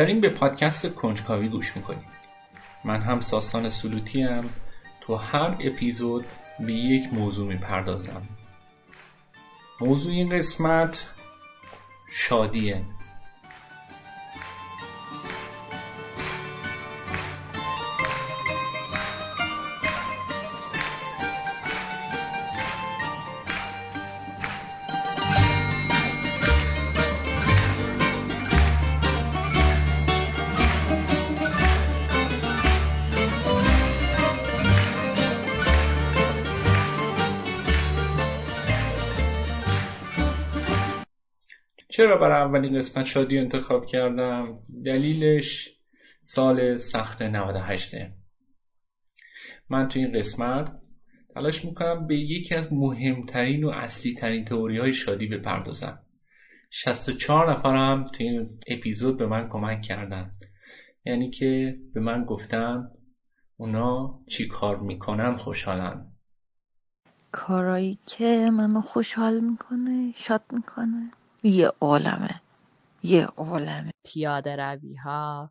داریم به پادکست کنجکاوی گوش می‌کنیم. من هم ساستان سلوتی هم تو هر اپیزود به یک موضوع می‌پردازم. موضوع این قسمت شادیه. چرا برای اولین قسمت شادی انتخاب کردم؟ دلیلش سال سخت 98 من تو این قسمت تلاش می‌کنم به یکی از مهمترین و اصلی ترین تئوری های شادی بپردازم 64 نفرم تو این اپیزود به من کمک کردن. یعنی که به من گفتن اونا چی کار می‌کنن خوشحالن. کارایی که منو خوشحال می‌کنه شاد می‌کنه. یه عالمه. یه عالمه. پیاده روی ها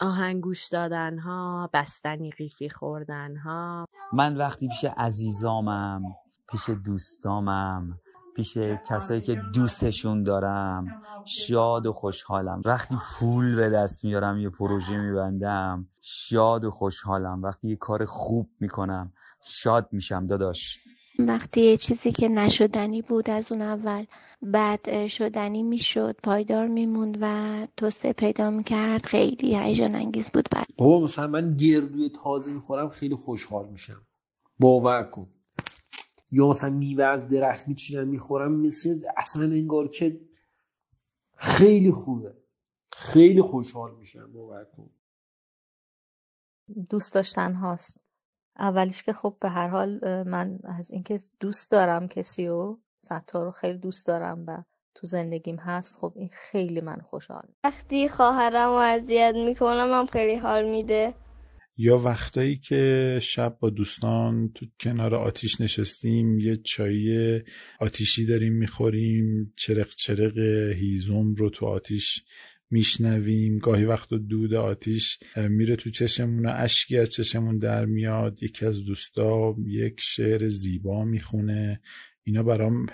آهنگوش دادن ها بستنی قیفی خوردن ها من وقتی پیش عزیزامم پیش دوستامم پیش کسایی که دوستشون دارم شاد و خوشحالم. وقتی پول به دست میارم یه پروژه میبندم شاد و خوشحالم. وقتی یه کار خوب می‌کنم شاد میشم داداش. وقتی یه چیزی که نشدنی بود از اون اول بعد شدنی می‌شد پایدار میموند و توسعه پیدا می‌کرد خیلی هیجان انگیز بود بعد بابا مثلا من گردوی تازه می‌خورم خیلی خوشحال میشم. باور کن. یا مثلا میوه از درخت میچینم می‌خورم مثل اصلا انگار که خیلی خوبه. خیلی خوشحال میشم باور کن. دوست داشتن هاست. اولیش که خب به هر حال من از اینکه دوست دارم کسی و ستار رو خیلی دوست دارم و تو زندگیم هست خب این خیلی من خوشحال وقتی خواهرم رو اذیت می‌کنم هم خیلی حال میده. یا وقتایی که شب با دوستان تو کنار آتیش نشستیم یه چای آتیشی داریم می‌خوریم چرق چرق هیزم رو تو آتیش میشنویم. گاهی وقت دود آتیش میره تو چشمون و اشکی از چشمون در میاد. یکی از دوستا یک شعر زیبا می‌خونه. اینا برام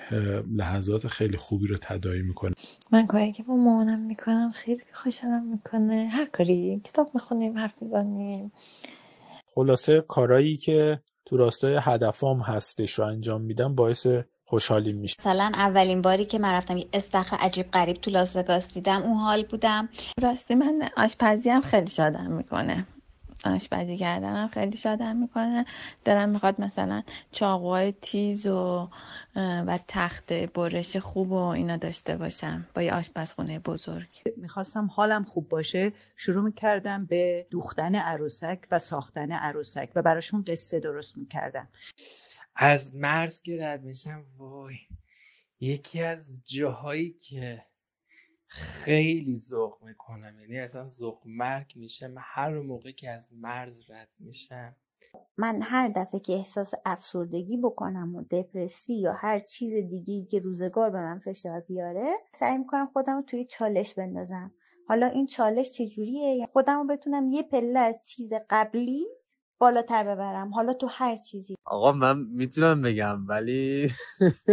لحظات خیلی خوبی رو تدایی می‌کنه. من کاری که با مامانم می‌کنم خیلی خوشحالم می‌کنه. هر کاری کتاب می‌خونیم حرف می‌زنیم. خلاصه کارایی که تو راستای هدفام هستش رو انجام میدم باعث خوشحالی میشه. مثلا اولین باری که من رفتم یه استخر عجیب غریب تو لاس وگاس دیدم اون حال بودم. راستی من آشپزی هم خیلی شادم می‌کنه. آشپزی کردنم خیلی شادم می‌کنه. دلم می‌خواد مثلا چاقوهای تیز و و تخت برش خوب و اینا داشته باشم با یه آشپزخونه بزرگ. می‌خواستم حالم خوب باشه. شروع می‌کردم به دوختن عروسک و ساختن عروسک و براشون قصه درست می‌کردم. از مرز که رد میشم وای. یکی از جاهایی که خیلی ذوق می‌کنم یعنی اصلا ذوق مرگ میشم هر موقع که از مرز رد میشم. من هر دفعه که احساس افسردگی بکنم و دپرسی یا هر چیز دیگی که روزگار به من فشار بیاره سعی می‌کنم خودم رو توی چالش بندازم. حالا این چالش چجوریه؟ خودم رو بتونم یه پله از چیز قبلی بالاتر ببرم. حالا تو هر چیزی. آقا من می‌تونم بگم ولی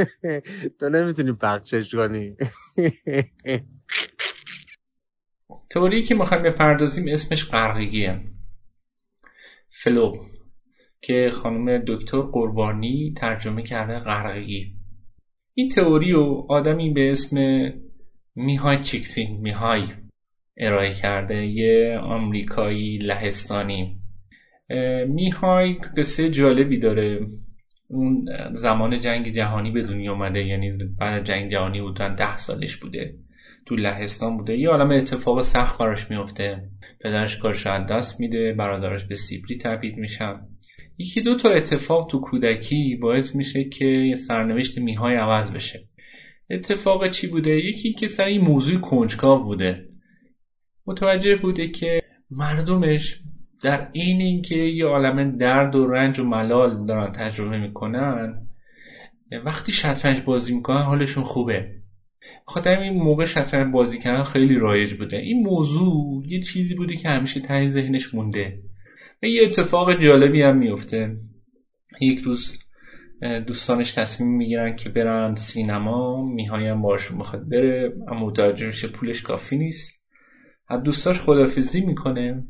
تو نمی‌تونی پخشش کنی. تئوری که می‌خوایم بپردازیم اسمش غرقگیه فلو که خانم دکتر قربانی ترجمه کرده غرقگی این تئوری رو آدمی به اسم میهای چیکسین میهای ارائه کرده یه آمریکایی لهستانی. میهای قصه جالبی داره. اون زمان جنگ جهانی به دنیا اومده یعنی بعد جنگ جهانی بودن ده سالش بوده. تو لهستان بوده. یه عالم اتفاق سخت براش میفته پدرش کارش از دست میده برادرش به سیبری تبدیل میشن. یکی دو تا اتفاق تو کودکی باعث میشه که سرنوشت میهای عوض بشه. اتفاق چی بوده؟ یکی که سر این موضوع کنجکاو بوده. متوجه بوده که مردمش در این اینکه یه عالم درد و رنج و ملال دارن تجربه می‌کنن وقتی شطرنج بازی می‌کنن حالشون خوبه. خاطر این موقع شطرنج بازی کردن خیلی رایج بوده. این موضوع یه چیزی بوده که همیشه ته ذهنش مونده. و یه اتفاق جالبی هم میفته یک روز دوستانش تصمیم می‌گیرن که برن سینما. میهایم باشون بخواد بره اما متوجه میشه پولش کافی نیست. از دوستاش خدافزی می‌کنه.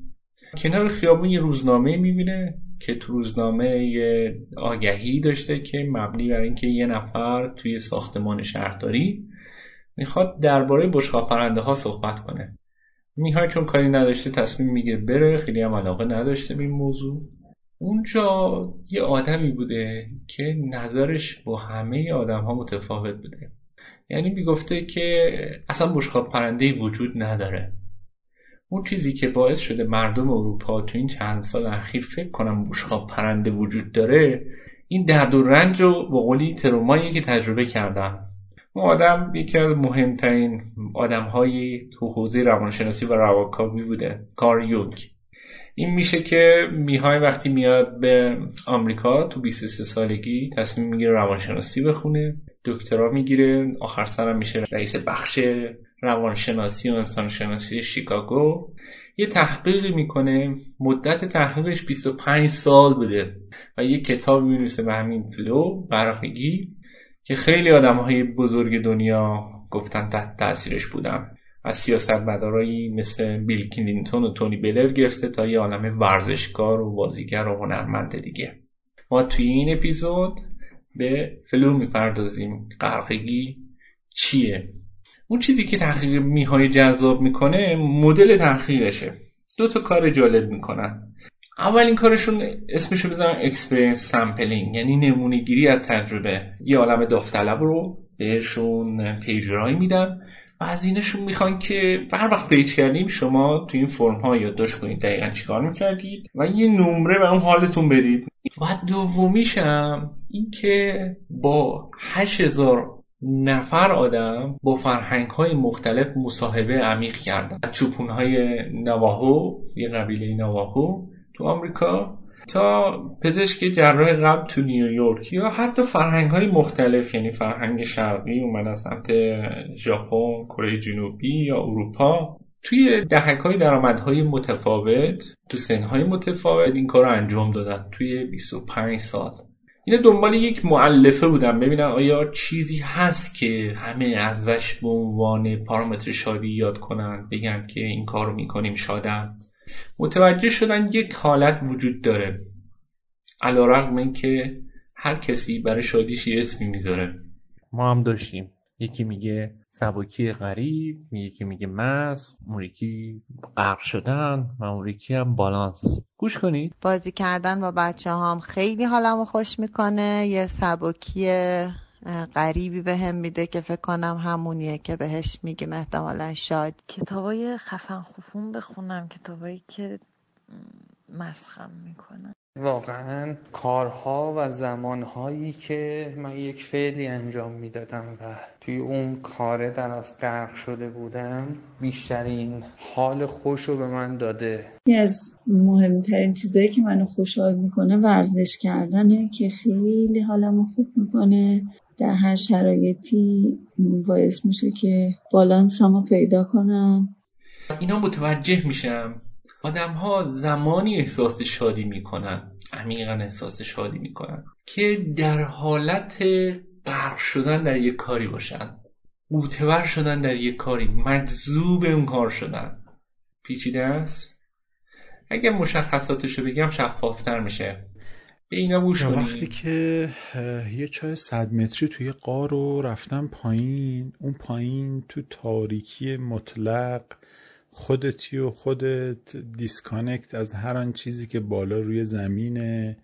کنار خیابون یه روزنامه می‌بینه که تو روزنامه یه آگهی داشته که مبنی بر اینکه یه نفر توی ساختمان شهرداری می‌خواد درباره بشقاب پرنده ها صحبت کنه. میهای چون کاری نداشته تصمیم میگه بره خیلی هم علاقه نداشته به این موضوع. اونجا یه آدمی بوده که نظرش با همه آدم ها متفاوت بوده. یعنی می‌گفته که اصلا بشقاب پرنده وجود نداره. اون چیزی که باعث شده مردم اروپا تو این چند سال اخیر فکر کنم بشقاب پرنده وجود داره این درد و رنج و با قولی ترومایی که تجربه کردن اون آدم یکی از مهمترین آدم های تو حوزه روانشناسی و روانکاوی بوده کار یونگ. این میشه که میهای وقتی میاد به آمریکا تو 23 سالگی تصمیم می‌گیره روانشناسی بخونه دکترا می‌گیره آخر سرم میشه رئیس بخش روانشناسی و انسانشناسی شیکاگو یه تحقیقی می‌کنه. مدت تحقیقش 25 سال بوده و یه کتاب می‌نویسه به همین فلو برقیگی که خیلی آدم های بزرگ دنیا گفتن تحت تاثیرش بودن. از سیاستمدارایی مثل بیل کلینتون و تونی بلر گرفته تا یه عالم ورزشکار و بازیگر و هنرمند دیگه. ما توی این اپیزود به flow می‌پردازیم. غرقگی چیه؟ اون چیزی که تحقیق میهالی جذاب می‌کنه مدل تحقیقشه. دو تا کار جالب می‌کنن. اولین کارشون اسمشو می‌ذارن experience sampling یعنی نمونه گیری از تجربه. یه عالم داوطلب رو بهشون pager ایی میدن و از اینشون می‌خوان که هر وقت پیج کردیم شما تو این فرم ها یادداشت کنید دقیقا چیکار می‌کردید و یه نمره به اون حالتون بدید. و دومیشم این که با 8000 نفر آدم با فرهنگ های مختلف مصاحبه عمیق کردن. چوپون های نواهو یه قبیله نواهو تو آمریکا تا پزشک جراح قلب تو نیویورک یا حتی فرهنگ های مختلف یعنی فرهنگ شرقی اومد از سمت ژاپن، کره جنوبی یا اروپا. توی دهک های درآمدهای متفاوت تو سن های متفاوت این کار رو انجام دادن توی 25 سال. اینا دنبال یک معلفه بودن ببینن آیا چیزی هست که همه ازش به عنوان پارامتر شادی یاد کنن بگن که این کار رو می‌کنیم شادم. متوجه شدن یک حالت وجود داره. علا رقم این که هر کسی برای شادیش یه اسمی می‌ذاره. ما هم داشتیم. یکی میگه سبکی غریب یکی میگه مز اون یکی غرق شدن و اون یکی هم بالانس. گوش کنید بازی کردن با بچه هم خیلی حالمو خوش می‌کنه. یه سبکی غریبی به هم میده که فکر کنم همونیه که بهش میگیم احتمالا شاد. کتابای خفن خفون بخونم کتابایی که مسخم می‌کنن واقعا کارها و زمانهایی که من یک فعلی انجام می‌دادم و توی اون کاره در از غرق شده بودم بیشترین حال خوش رو به من داده. یکی از مهمترین چیزایی که منو خوشحال می‌کنه ورزش کردنه که خیلی حالمو خوب می‌کنه. در هر شرایطی باعث میشه که بالانسمو پیدا کنم. اینا متوجه میشم آدم ها زمانی احساس شادی می‌کنن عمیقا احساس شادی می‌کنن که در حالت غرق شدن در یک کاری باشن معتبر شدن در یک کاری مجذوب اون کار شدن. پیچیده است؟ اگر مشخصاتشو بگم شفافتر میشه. به اینا گوش وقتی که یه چای صد متری توی قار رو رفتم پایین اون پایین تو تاریکی مطلق خودتی و خودت disconnect از هر آن چیزی که بالا روی زمینه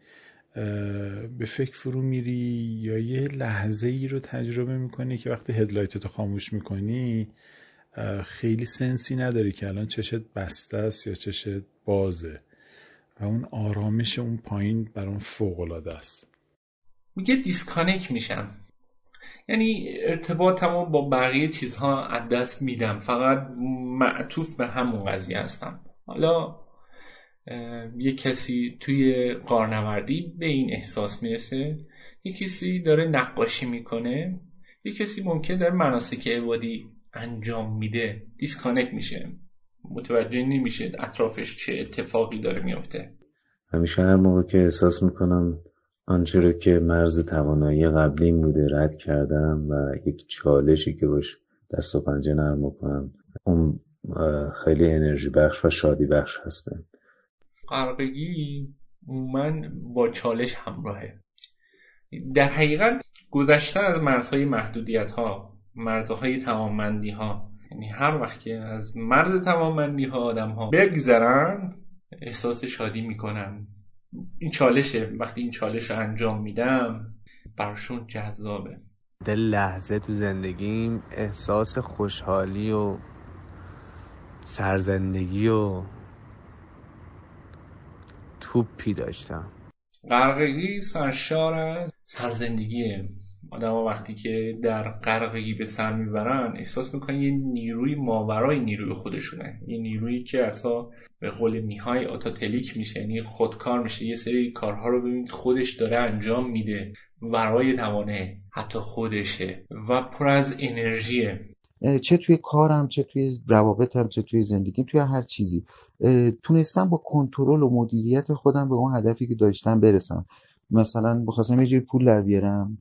به فکر فرو میری یا یه لحظه ای رو تجربه می‌کنی که وقتی headlight تو خاموش می‌کنی خیلی sense ی نداری که الان چشت بسته است یا چشت بازه و اون آرامش اون پایین برام فوق العاده است. میگه disconnect میشم. یعنی ارتباطمو با بقیه چیزها از دست میدم. فقط معطوف به همون قضیه هستم. حالا یه کسی توی قارنوردی به این احساس می‌رسه. یه کسی داره نقاشی می‌کنه. یه کسی ممکن داره مناسک عبادی انجام میده. دیسکانکت میشه. متوجه نمیشه اطرافش چه اتفاقی داره میفته همیشه هر موقع که احساس می‌کنم آنچه رو که مرز توانایی قبلیم بوده رد کردم و یک چالشی که باش دست و پنجه نرم بکنم اون خیلی انرژی بخش و شادی بخش هست بهم. غرقگی من با چالش همراهه. در حقیقت گذشتن از مرزهای محدودیت ها مرزهای توانمندی ها یعنی هر وقت که از مرز توانمندی ها آدم ها بگذرن احساس شادی می‌کنن. این چالشه. وقتی این چالش رو انجام میدم برشون جذابه. در لحظه تو زندگیم احساس خوشحالی و سرزندگی و توپی داشتم. غرقگی سرشار از سرزندگیه. آدم وقتی که در غرقگی به سر می‌برن احساس می‌کنن یه نیروی ماورای نیروی خودشونه. یه نیرویی که اصلا به قول میهای آتاتلیک میشه. یعنی خودکار میشه. یه سری کارها رو ببینید خودش داره انجام میده. ورای توانه حتی خودشه. و پر از انرژیه. چه توی کارم چه توی روابطم چه توی زندگیم توی هر چیزی. تونستم با کنترل و مدیریت خودم به اون هدفی که داشتم برسم. مثلا بخواستم یه جای پول در بیارم.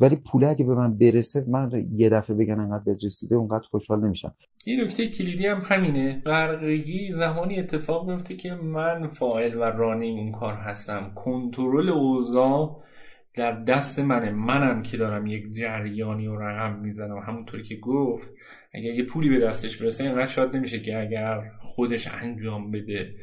ولی پول اگه به من برسه من یه دفعه بگن انقدر بهت رسیده اونقدر خوشحال نمیشم. یه نکته کلیدی هم همینه. غرقگی زمانی اتفاق میفته که من فاعل و رانی اون کار هستم. کنترل اوضاع در دست منه. منم که دارم یک جریانی و رقم می‌زنم. همونطوری که گفت اگر یه پولی به دستش برسه اینقدر شاد نمیشه که اگر خودش انجام بده.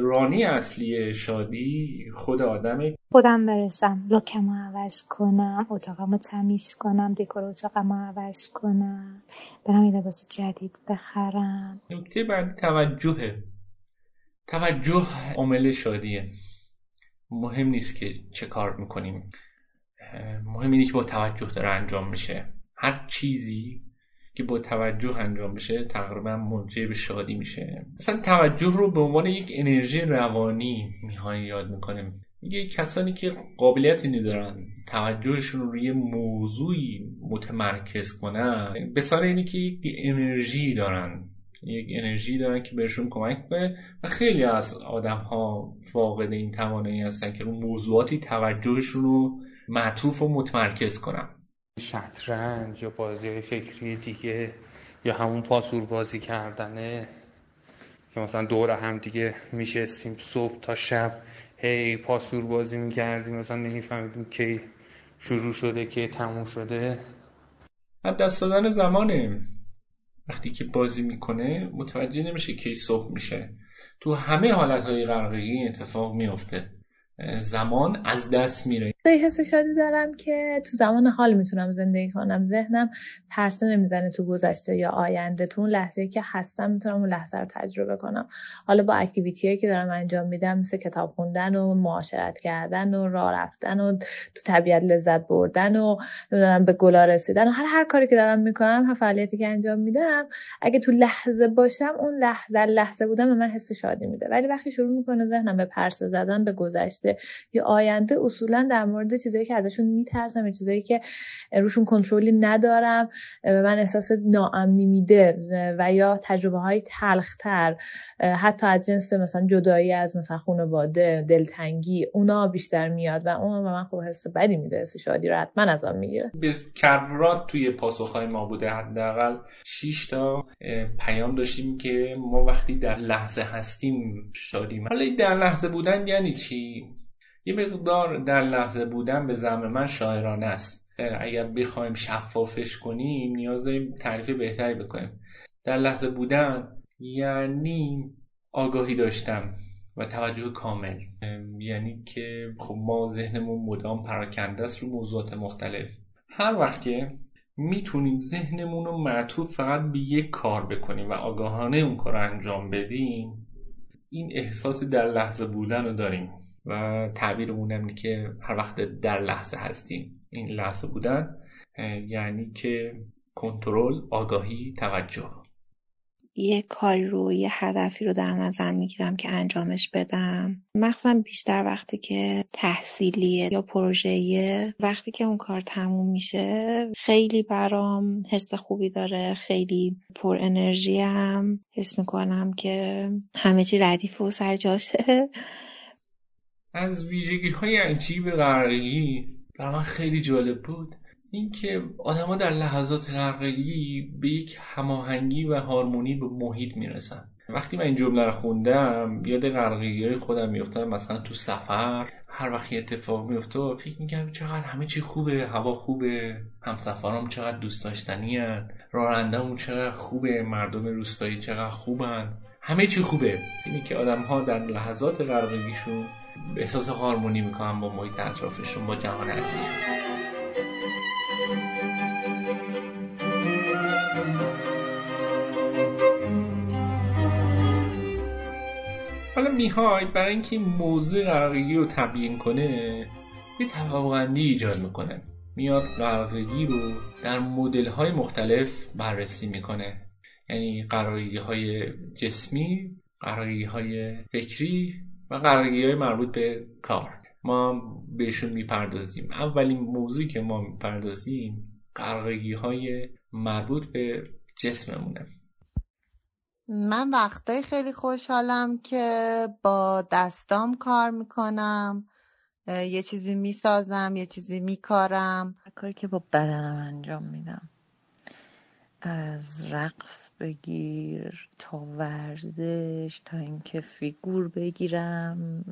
رانی اصلی شادی خود آدمه. خودم برسم لوکمو عوض کنم اتاقمو تمیز کنم دکور اتاقمو عوض کنم برم یه لباس جدید بخرم. نکته بعد توجهه. توجه عامل شادیه. مهم نیست که چه کار می‌کنیم. مهم اینه که با توجه داره انجام میشه. هر چیزی که با توجه انجام بشه تقریبا منجر به شادی میشه. مثلا توجه رو به عنوان یک انرژی روانی میهای یاد می‌کنیم. میگه کسانی که قابلیتی ندارن توجهشون رو روی موضوعی متمرکز کنن به سال اینی که یک انرژی دارن. یک انرژی دارن که بهشون کمک کنه و خیلی از آدم ها فاقد این توانایی هستن که رو موضوعاتی توجهشون رو معطوف و متمرکز کنن. شطرنج یا بازی های فکری دیگه یا همون پاسور بازی کردنه که مثلا دور هم دیگه میشستیم صبح تا شب هی پاسور بازی می‌کردیم مثلا نمیفهمیدیم کی شروع شده کی تموم شده. از دست دادن زمانه. وقتی که بازی می‌کنه متوجه نمیشه کی صبح میشه. تو همه حالت های غرقگی اتفاق میفته زمان از دست میره. یه حس شادی دارم که تو زمان حال می‌تونم زندگی کنم. ذهنم پرسه نمی‌زنه تو گذشته یا آینده. تو اون لحظه که هستم می‌تونم اون لحظه رو تجربه کنم. حالا با اکتیویتی هایی که دارم انجام میدم مثل کتاب خوندن و معاشرت کردن و راه رفتن و تو طبیعت لذت بردن و نمی‌دونم به گلا رسیدن و هر هر کاری که دارم می‌کنم هر فعالیتی که انجام میدم اگه تو لحظه باشم اون لحظه لحظه بودم به من حس شادی میده. ولی وقتی شروع می‌کنه ذهنم به پرسه زدن به گذشته یا آینده اصولا در چیزایی که ازشون میترسم یا چیزایی که روشون کنترلی ندارم به من احساس ناامنی میده و یا تجربه های تلختر حتی از جنس مثلا جدایی از مثلا خانواده دلتنگی اونا بیشتر میاد و اون به من خوب حس بدی میده حس شادی رو حتما از آن می‌گیره. به کررات توی پاسخهای ما بوده حداقل 6 تا پیام داشتیم که ما وقتی در لحظه هستیم شادیم. حالا در لحظه بودن یعنی چی؟ یه مقدار در لحظه بودن به زم من شاعرانه است. اگر بخوایم شفافش کنیم نیاز داریم تعریف بهتری بکنیم. در لحظه بودن یعنی آگاهی داشتم و توجه کامل. یعنی که خب ما ذهنمون مدام پراکنده است رو موضوعات مختلف. هر وقت که می‌تونیم ذهنمون رو معطوف فقط به یک کار بکنیم و آگاهانه اون کار رو انجام بدیم این احساس در لحظه بودن رو داریم. و تعبیرمون اینه که هر وقت در لحظه هستیم این لحظه بودن یعنی که کنترل آگاهی توجه. یه کاری رو یه هدفی رو در نظر می‌گیرم که انجامش بدم. مخصوصا بیشتر وقتی که تحصیلیه یا پروژهیه وقتی که اون کار تموم میشه خیلی برام حس خوبی داره خیلی پر انرژی هم حس می‌کنم که همه چی ردیف و سر جاشه. از ویژگی های عجیب غرقگی برای من خیلی جالب بود اینکه آدما در لحظات غرقگی به یک هماهنگی و هارمونی به محیط می‌رسن وقتی من این جمله رو خوندم یاد غرقگی های خودم میفتم مثلا تو سفر هر وقت اتفاق میفته فکر میگم چقدر همه چی خوبه هوا خوبه همسفرام چقدر دوست داشتنی. رانندهمون چقدر خوبه مردم روستایی چقدر خوبن همه چی خوبه اینی که آدم ها در لحظات غرقگیشون احساس هارمونی می‌کنن با محیط اطرافشون با جهان هستیشون حالا می‌خواد برای اینکه این موضوع غرقگی رو تبیین کنه یه طبقه‌بندی ایجاد می‌کنه. میاد غرقگی رو در مدل های مختلف بررسی می‌کنه. یعنی قرارگی های جسمی قرارگی های فکری و قرارگی های مربوط به کار. ما بهشون می‌پردازیم. اولین موضوعی که ما می‌پردازیم قرارگی های مربوط به جسممونه. من وقتایی خیلی خوشحالم که با دستام کار می‌کنم. یه چیزی می‌سازم یه چیزی میکارم. کاری که با بدنم انجام میدم. از رقص بگیر تا ورزش تا اینکه فیگور بگیرم.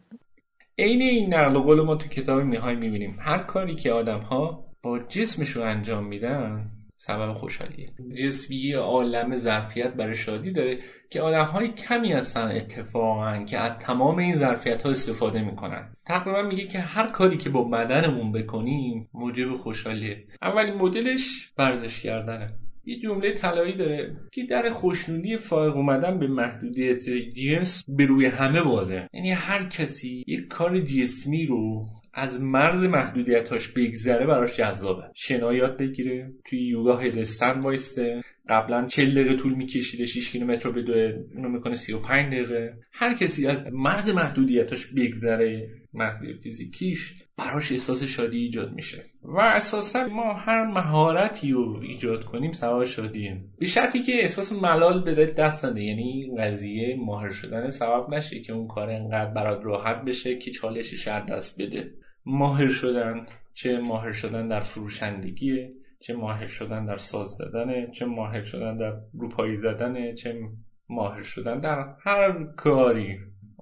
عین این نقل و قول ما تو کتاب میهای می‌بینیم. هر کاری که آدم ها با جسمشون انجام میدن سبب خوشحالیه. جسمی یه عالم ظرفیت برای شادی داره که آدم های کمی هستن اتفاقا که از تمام این ظرفیت ها استفاده می‌کنن. تقریبا میگه که هر کاری که با بدنمون بکنیم موجب خوشحالیه. اولین مدلش ورزش کردنه. یه جمله طلایی داره که در خوشنودی فائق اومدن به محدودیت جنس به روی همه بازه یعنی هر کسی یک کار جسمی رو از مرز محدودیتاش بگذره براش جذابه. شنا بگیره توی یوگا هدستن وایسته. قبلا 40 دقیقه طول میکشیده 6 کیلومتر رو بدوه اونو می‌کنه 35 دقیقه. هر کسی از مرز محدودیتاش بگذره محدودیت فیزیکیش براش احساس شادی ایجاد میشه. و اساسا ما هر مهارتی رو ایجاد کنیم سبب شادیه به شرطی که احساس ملال به دست نده. یعنی قضیه ماهر شدن سبب نشه که اون کار انقدر برات راحت بشه که چالشش دست بده. ماهر شدن چه؟ ماهر شدن در فروشندگیه. چه ماهر شدن در ساز زدنه چه ماهر شدن در روپایی زدنه چه ماهر شدن در هر کاری.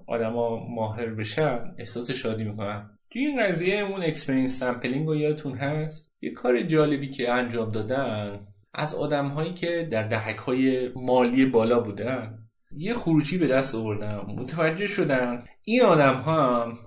آدما ماهر بشن احساس شادی می‌کنن. توی این قضیه اون experience sampling رو یادتون هست؟ یه کار جالبی که انجام دادن از آدم هایی که در دهک های مالی بالا بودن یه خروجی به دست آوردن متوجه شدن. این آدم ها هم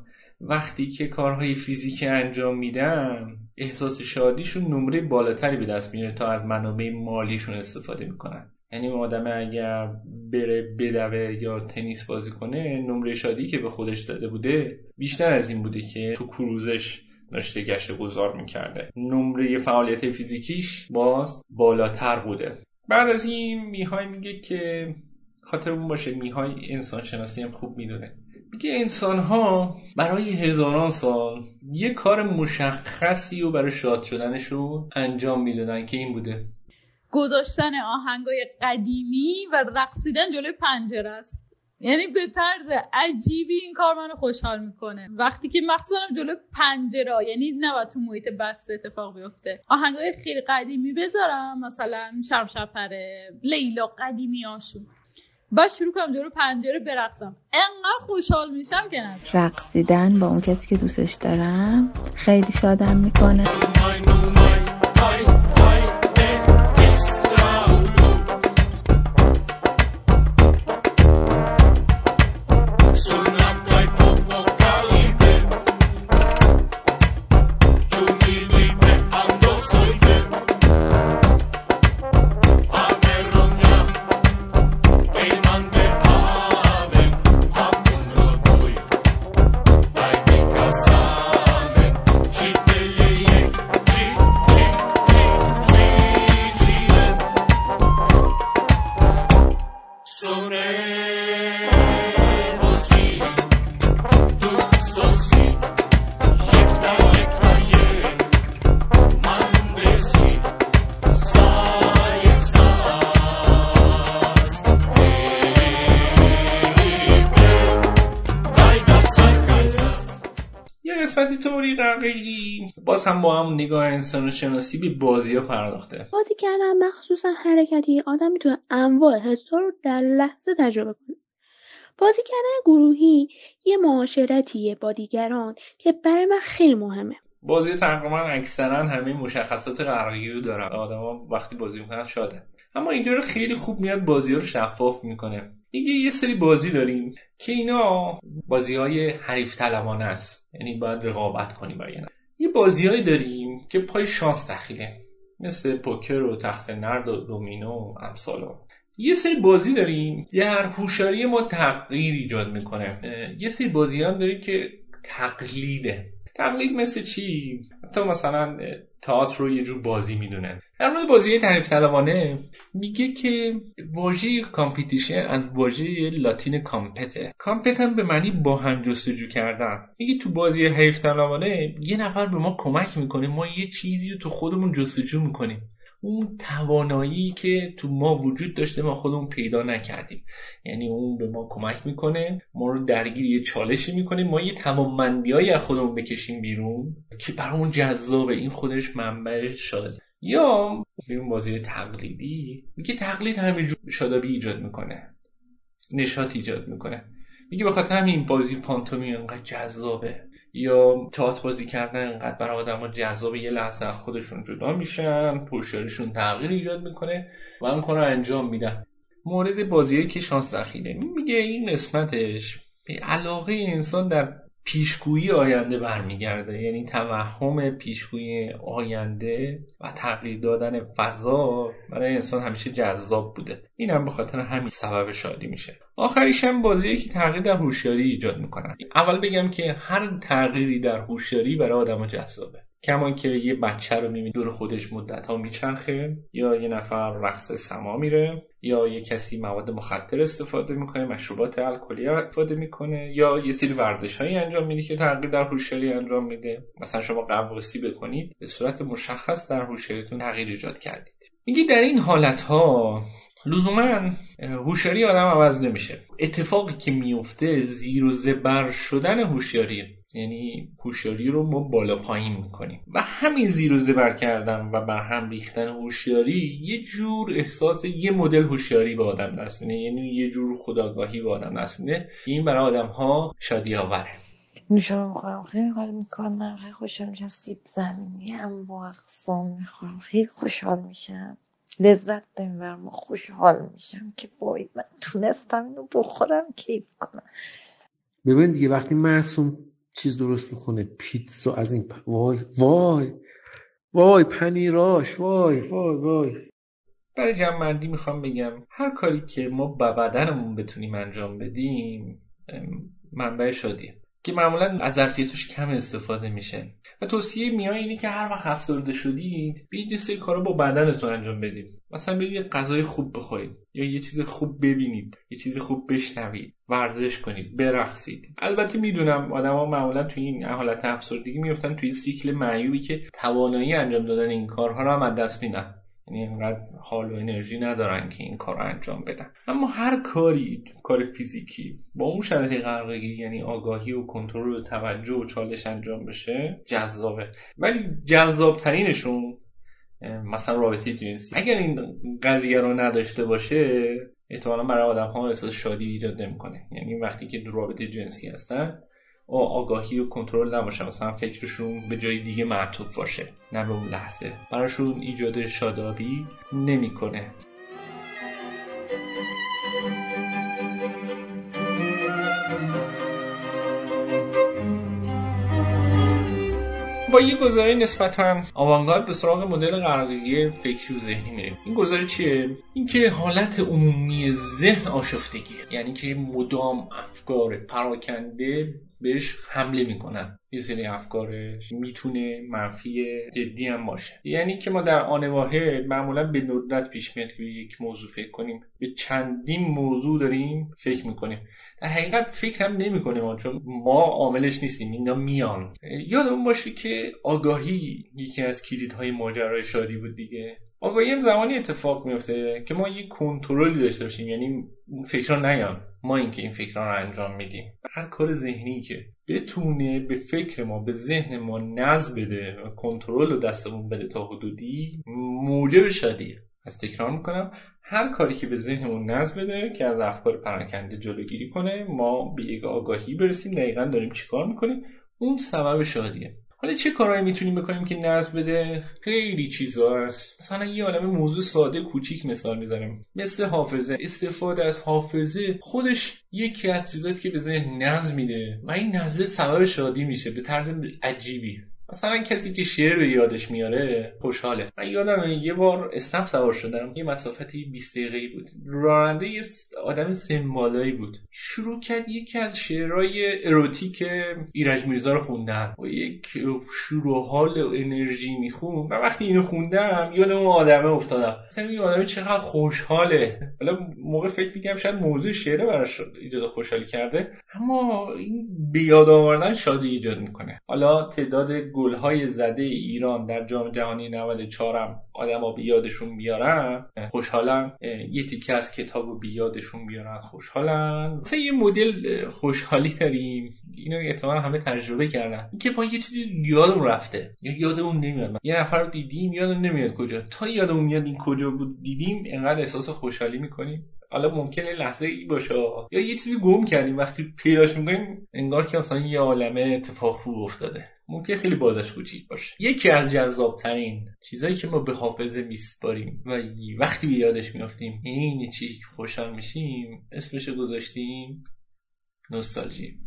وقتی که کارهای فیزیکی انجام میدن احساس شادیشون نمره بالاتری به دست میاره تا از منابع مالیشون استفاده می‌کنن. یعنی آدم اگر بره بدوه یا تنیس بازی کنه نمره شادی که به خودش داده بوده بیشتر از این بوده که تو کروزش داشته گشت گذار می‌کرده. نمره فعالیت فیزیکیش باز بالاتر بوده. بعد از این میهای میگه که خاطر اون باشه میهای انسان شناسی هم خوب می‌دونه. میگه انسان ها برای هزاران سال یه کار مشخصی رو برای شاد شدنش رو انجام می‌دادن که این بوده. گذاشتن آهنگای قدیمی و رقصیدن جلوی پنجره است. یعنی به طرز عجیبی این کار منو خوشحال می‌کنه. وقتی که مخصوصا جلو پنجره یعنی نباید تو محیط بسته اتفاق بیفته آهنگای خیلی قدیمی بذارم مثلا شرم شپره لیلا قدیمی هاشون با شروع کنم جلو پنجره برقصم. انقدر خوشحال میشم که نه رقصیدن با اون کسی که دوستش دارم خیلی شادم می‌کنه. باز هم با هم نگاه انسان شناسی به بازی ها پرداخته. بازی کردن مخصوصا حرکتی آدم می‌تونه انواع حسا رو در لحظه تجربه کنه. بازی کردن گروهی یه معاشرتیه با دیگران که برای من خیلی مهمه. بازی تقریبا اکثرا همه مشخصات قرقی رو دارن. آدما وقتی بازی می‌کنن شاده. اما اینجا خیلی خوب میاد بازی رو شفاف می‌کنه. دیگه یه سری بازی داریم که اینا بازی های حریف طلبانه است. یعنی باید رقابت کنی با یه بازیهایی داریم که پای شانس دخیله. مثل پوکر و تخت نرد و دومینو و امثال. یه سری بازی داریم در هوشیاری ما تغییر ایجاد می‌کنه. یه سری بازی هم داریم که تقلیده. تقلید مثل چی؟ حتی مثلا تئاتر رو یه جور بازی می‌دونن. در مورد بازی تعریف طلبانه میگه که واژه competition از واژه لاتین compete. compete هم به معنی با هم جستجو کردن. میگه تو بازی حریف طلبانه یه نفر به ما کمک می‌کنه ما یه چیزی رو تو خودمون جستجو می‌کنیم. اون توانایی که تو ما وجود داشته ما خودمون پیدا نکردیم. یعنی اون به ما کمک می‌کنه ما رو درگیر یه چالشی می‌کنه ما یه توانمندی از خودمون بکشیم بیرون که برامون جذابه. این خودش منبع شادیه. اون بازی تقلیدی؟ میگه تقلید همینجور شادابی ایجاد می‌کنه. نشاط ایجاد می‌کنه. میگه به خاطر همین بازی پانتومی انقدر جذابه. یا تئاتر بازی کردن انقدر برای آدم جذاب یه لحظه خودشون جدا میشن پرشاریشون تغییر ایجاد می‌کنه و کار رو انجام میدن. مورد بازیایی که شانس دخیله میگه این قسمتش به علاقه انسان در پیشگویی آینده برمیگرده. یعنی توهم پیشگویی آینده و تغییر دادن فضا برای انسان همیشه جذاب بوده. این هم به خاطر همین سبب شادی میشه. آخریش هم بازیه که تغییر در هوشیاری ایجاد می‌کنن. اول بگم که هر تغییری در هوشیاری برای آدم جذابه. کما که یه بچه رو می‌بینی دور خودش مدت ها میچرخه یا یه نفر رقص سما میره یا یه کسی مواد مخدر استفاده می‌کنه مشروبات الکلی استفاده می‌کنه یا یه سری ورزش هایی انجام میده که تغییر در هوشیاری انجام میده. مثلا شما قواسی بکنید به صورت مشخص در هوشیاریتون تغییر ایجاد کردید. میگی در این حالت ها لزوما هوشیاری آدم عوض نمیشه. اتفاقی که میفته زیر و زبر شدن هوشیاری. یعنی هوشیاری رو ما بالا پایین می‌کنیم. و همین زیر و زبر کردن و بر هم ریختن هوشیاری یه جور احساس یه مدل هوشیاری به آدم دست میده یعنی یه جور خداگاهی به آدم دست میده این برای آدم ها شادی آوره نوشابه می‌خورم. خیلی حال می‌کنم. خیلی خوشحال میشم سیب زمینی هم با اقسام می‌خورم. خیلی خوشحال میشم. لذت بمیرم و خوشحال میشم که وای من تونستم اینو بخورم. کیف کنم. ببین دیگه وقتی معصوم چیز درست می‌کنه پیتزا از این پ... وای وای وای پنیراش وای وای وای. برای جمع می‌خوام بگم هر کاری که ما با بدنمون بتونیم انجام بدیم منبع شادیه. که معمولا از ظرفیتش کم استفاده میشه. و توصیه میای اینه که هر وقت افسرده شدید بیاید یه سری کارا با بدنتون انجام بدید. مثلا برید یه غذای خوب بخورید یا یه چیز خوب ببینید یه چیز خوب بشنوید ورزش کنید برقصید. البته می‌دونم آدما معمولا توی این حالت افسردگی میفتن توی سیکل معیوبی که توانایی انجام دادن این کارها رو هم از دست میدن. یعنی اینقدر حال و انرژی ندارن که این کار رو انجام بدن. اما هر کاری کار فیزیکی با اون شرایط قرقگی یعنی آگاهی و کنترل و توجه و چالش انجام بشه جذابه. ولی جذاب ترینشون مثلا رابطه جنسی. اگر این قضیه رو نداشته باشه احتمالا برای آدم ها احساس شادی ایجاد نمی‌کنه. یعنی وقتی که رابطه جنسی هستن آگاهی و کنترل نباشه. مثلا فکرشون به جای دیگه معطوف باشه. نه به اون لحظه. براشون ایجاد شادابی نمی‌کنه. با یه گزاره نسبتا آوانگارد به سراغ مدل قرارگیری فکری و ذهنی میریم. این گزاره چیه؟ اینکه حالت عمومی ذهن آشفتگیه. یعنی که مدام افکار پراکنده بهش حمله می‌کنن. یه سری افکارش می‌تونه منفی جدی هم باشه. یعنی که ما در آن واحد معمولا به ندرت پیش میاد که یک موضوع فکر کنیم. به چندین موضوع داریم فکر می‌کنیم. در حقیقت فکر هم نمی‌کنیم چون ما عاملش نیستیم اینا میان. یادمون باشه که آگاهی یکی از کلیدهای ماجرای شادی بود دیگه. آگاهی هم زمانی اتفاق میفته که ما یه کنترلی داشته باشیم یعنی فکرها نیان. ما اینکه این فکرها رو انجام میدیم. هر کار ذهنی که بتونه به فکر ما به ذهن ما نظم بده و کنترل رو دستمون بده تا حدودی موجب شادیه. از تکرار می‌کنم. هر کاری که به ذهنمون نظم بده که از افکار پراکنده جلوگیری کنه ما به یک آگاهی برسیم دقیقا داریم چیکار می‌کنیم؟ اون سبب شادیه. حالا چه کارهایی می‌تونیم بکنیم که نظم بده؟ خیلی چیزا هست. مثلا یه عالم موضوع ساده کوچیک مثال می‌زنیم مثل حافظه. استفاده از حافظه خودش یکی از چیزاست که به ذهن نظم میده. و این نظم سبب شادی میشه. به طرز عجیبی. مثلا کسی که شعر به یادش میاره خوشحاله. من یادم یه بار اسنپ سوار شدم یه مسافتی 20 دقیقه‌ای بود. راننده یه آدم سنبالایی بود. شروع کرد یکی از شعرهای اروتیک ایرج میرزا رو خوندن. و یک شور و حال و انرژی میخون و وقتی اینو خوندم یاد اون آدمه افتادم. مثلا این آدمه چقدر خوشحاله. حالا موقع فکر میگم شاید موضوع شعره براش ایجاد خوشحالی کرده. اما این بیاد آوردن شادی ایجاد می‌کنه. حالا تعداد گلهای زده ایران در جام جهانی 94 هم آدما به یادشون میارن خوشحالن. یه تیکه از کتاب رو به یادشون میارن خوشحالن. مثلا یه مدل خوشحالی داریم. اینو احتمالا همه تجربه کردن. اینکه با یه چیزی یادمون رفته. یا یادمون نمیاد. یه نفر رو دیدیم یادمون نمیاد کجا. تا یادمون میاد این کجا بود دیدیم انقدر احساس خوشحالی می‌کنیم. حالا ممکنه لحظه ای باشه. یا یه چیزی گم کردیم. وقتی پیداش می‌کنیم انگار که مثلا یه عالمه اتفاق خوب افتاده. ممکن خیلی بازش کوچیک باشه. یکی از جذابترین چیزایی که ما به حافظه میسپاریم و وقتی به یادش میافتیم این چی خوشحال میشیم اسمش گذاشتیم نوستالژی.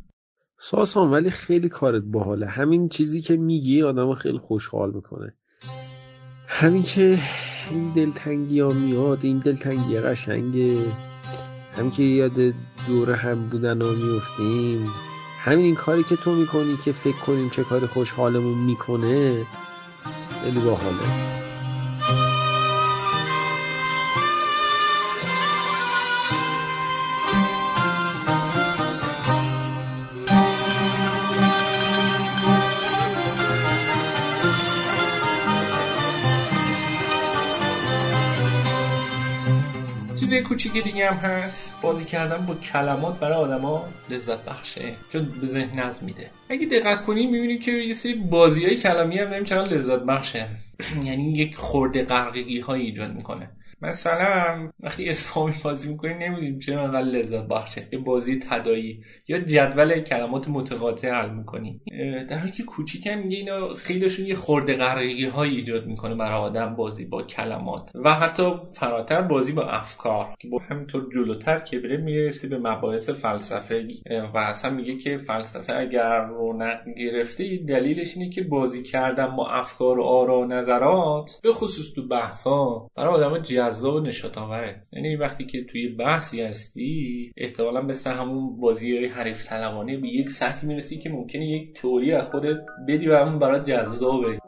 ساسان ولی خیلی کارت باحاله. همین چیزی که میگی آدم خیلی خوشحال می‌کنه. همین که این دلتنگی ها میاد این دلتنگی قشنگه. هم که یاد دور هم بودن ها میفتیم. همین این کاری که تو می‌کنی که فکر کنیم چه کار خوشحالمون می‌کنه خیلی باحاله. چیز کوچیک دیگه هم هست. بازی کردن با کلمات برای آدما لذت بخشه چون به ذهن نظم میده. اگه دقت کنیم می‌بینیم که یه سری بازی های کلامی هم داریم چقدر لذت بخشه یعنی یک خورده قرقگی های ایجاد می‌کنه. مثلا وقتی اسفامی بازی می‌کنی نمی‌دونیم چه انقدر لذت بخشه. یه بازی تدایی یا جدول کلمات متقاطع حل می‌کنی. در حالی که کوچیکم میگه اینا خیلیشون یه خورده قرقگی های ایجاد می‌کنه برای آدم بازی با کلمات. و حتی فراتر بازی با افکار که با همینطور جلوتر که بره می‌رسه به مباحث فلسفه. و اصلا میگه که فلسفه اگر رونق گرفته دلیلش اینه که بازی کردن با افکار و آرا و نظرات به خصوص تو بحثا برای آدم جذاب و نشاط آوره یعنی وقتی که توی بحثی هستی احتمالا مثل همون بازی حریف طلبانه به یک سطحی می‌رسی که ممکنه یک تئوری از خودت بدی و همون برات جذابه.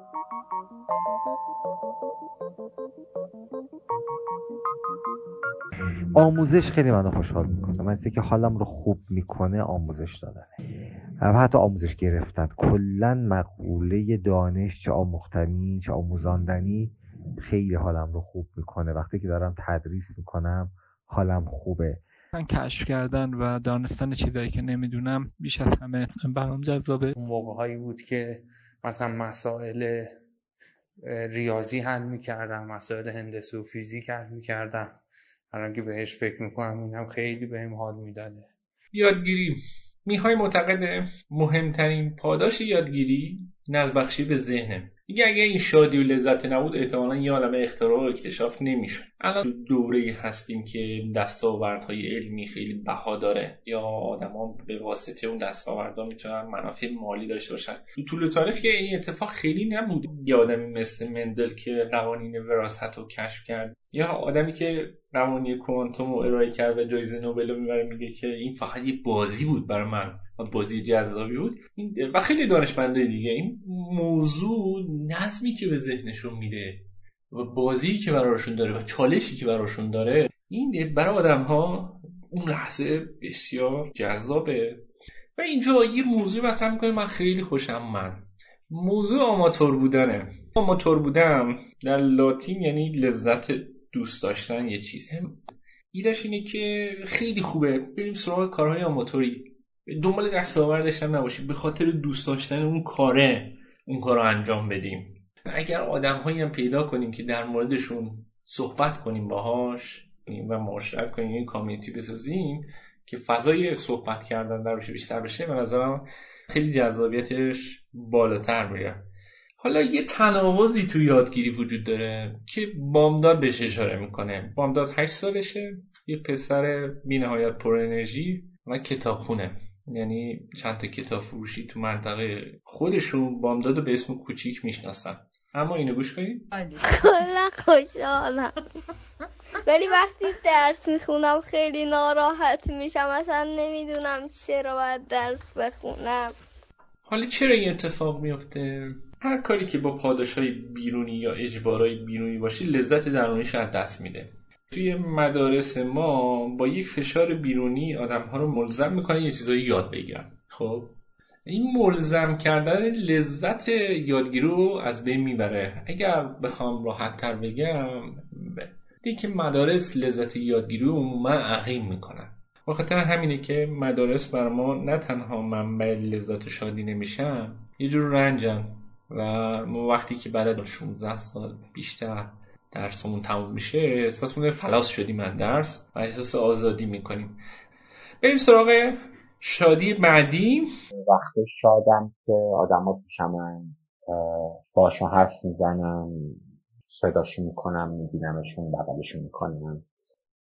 آموزش خیلی منو خوشحال می‌کنه. من که حالم رو خوب می‌کنه آموزش دادن و حتی آموزش گرفتن. کلا مقوله دانش چه آموختنی چه آموزاندنی خیلی حالم رو خوب می‌کنه. وقتی که دارم تدریس می‌کنم حالم خوبه. من کشف کردن و دانستن چیزایی که نمی‌دونم بیش از همه برام جذابه. اون موقع بود که مثلا مسائل ریاضی حل می‌کردم مسائل هندسه و فیزیک حل می‌کردم. الان که بهش فکر می‌کنم اینم خیلی بهم حال می‌داده. یادگیری. می‌خوای معتقد مهمترین پاداش یادگیری نزبخشی به ذهنه. میگه اگه این شادی و لذت نبود احتمالا یه عالم اختراع و اکتشاف نمی‌شد. الان دوره هستیم که دستاوردهای علمی خیلی بها داره. یا آدما به واسطه اون دستاوردها می‌تونن منافع مالی داشته باشن. تو طول تاریخ که این اتفاق خیلی نبود. یه آدمی مثل مندل که قوانین وراثت رو کشف کرد. یا آدمی که قوانین کوانتوم رو ارائه کرد و جایزه نوبل رو می‌بره میگه که این فقط یه بازی بود برای من. بازی جذابی بود. و خیلی دانشمندای دیگه. این موضوع نظمی که به ذهنشون میده و بازی که براشون داره و چالشی که براشون داره این برای آدم ها اون لحظه بسیار جذابه. و اینجا یه موضوع مطرح می‌کنه. من خیلی خوشم من موضوع آماتور بودنه. آماتور بودن در لاتین یعنی لذت دوست داشتن یه چیز. ایدش اینه که خیلی خوبه. بریم سراغ کارهای آماتوری. دنبال دستاوردش هم نباشیم به خاطر دوست داشتن اون کاره اون کار رو انجام بدیم. اگر آدم هایی هم پیدا کنیم که در موردشون صحبت کنیم باهاش و معاشرت کنیم این کامیونیتی بسازیم که فضای صحبت کردن درش بیشتر بشه به نظرم خیلی جذابیتش بالاتر میره. حالا یه تناوزی تو یادگیری وجود داره که بامداد بهش اشاره می‌کنه. بامداد 8 سالشه یه پسر بینهایت پر انرژی و کتابخونه. یعنی چند تا کتاب فروشی تو منطقه خودشون بامداد به اسم کوچیک می‌شناسن. اما اینو گوش کنید کلا خوشحالم. ولی وقتی درس می‌خونم خیلی ناراحت میشم. اصلا نمی‌دونم چرا باید درس بخونم. حالا چرا این اتفاق میفته هر کاری که با پاداش های بیرونی یا اجبارهای بیرونی باشه لذت درونیش از دست میده. توی مدارس ما با یک فشار بیرونی آدم ها رو ملزم می‌کنه یه چیزایی یاد بگیرن. خب؟ این ملزم کردن لذت یادگیری رو از بین می‌بره. اگر بخوام راحت تر بگم که مدارس لذت یادگیری رو عموما عقیم می‌کنن. و خاطر همینه که مدارس بر ما نه تنها منبع لذت شادی نمیشن یه جور رنجن. و ما وقتی که بعد از 16 سال بیشتر درسمون تموم میشه احساس می‌کنیم فلاس شدیم از درس و احساس آزادی می‌کنیم. بریم سراغ شادی بعدی. وقت شادم که آدم ها پیشمن باشون حرف می‌زنم صداشون می‌کنم میبینمشون بغلشون می‌کنم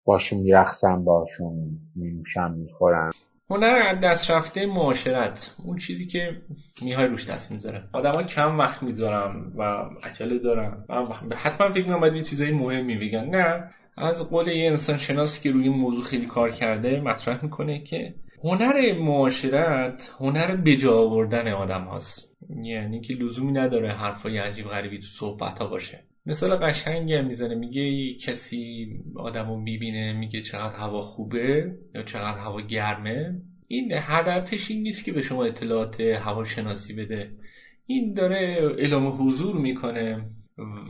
باشون میرخصم باشون میموشم می‌خورم. هنر از دست رفته معاشرت. اون چیزی که میهای روش دست می‌ذاره. ها کم وقت می‌ذارم و عجله دارم و حتما فکر می‌کنم باید یه چیزایی مهمی بگن. نه. از قول یه انسان شناسی که روی این موضوع خیلی کار کرده مطرح می‌کنه که هنر معاشرت هنر بجا آوردن آدم هاست. یعنی که لزومی نداره حرفای عجیب غریبی تو صحبت ها باشه. مثال قشنگی هم می‌زنه. میگه کسی آدم رو می‌بینه میگه چقدر هوا خوبه یا چقدر هوا گرمه. این هدفش این نیست که به شما اطلاعات هواشناسی بده. این داره اعلام حضور می‌کنه.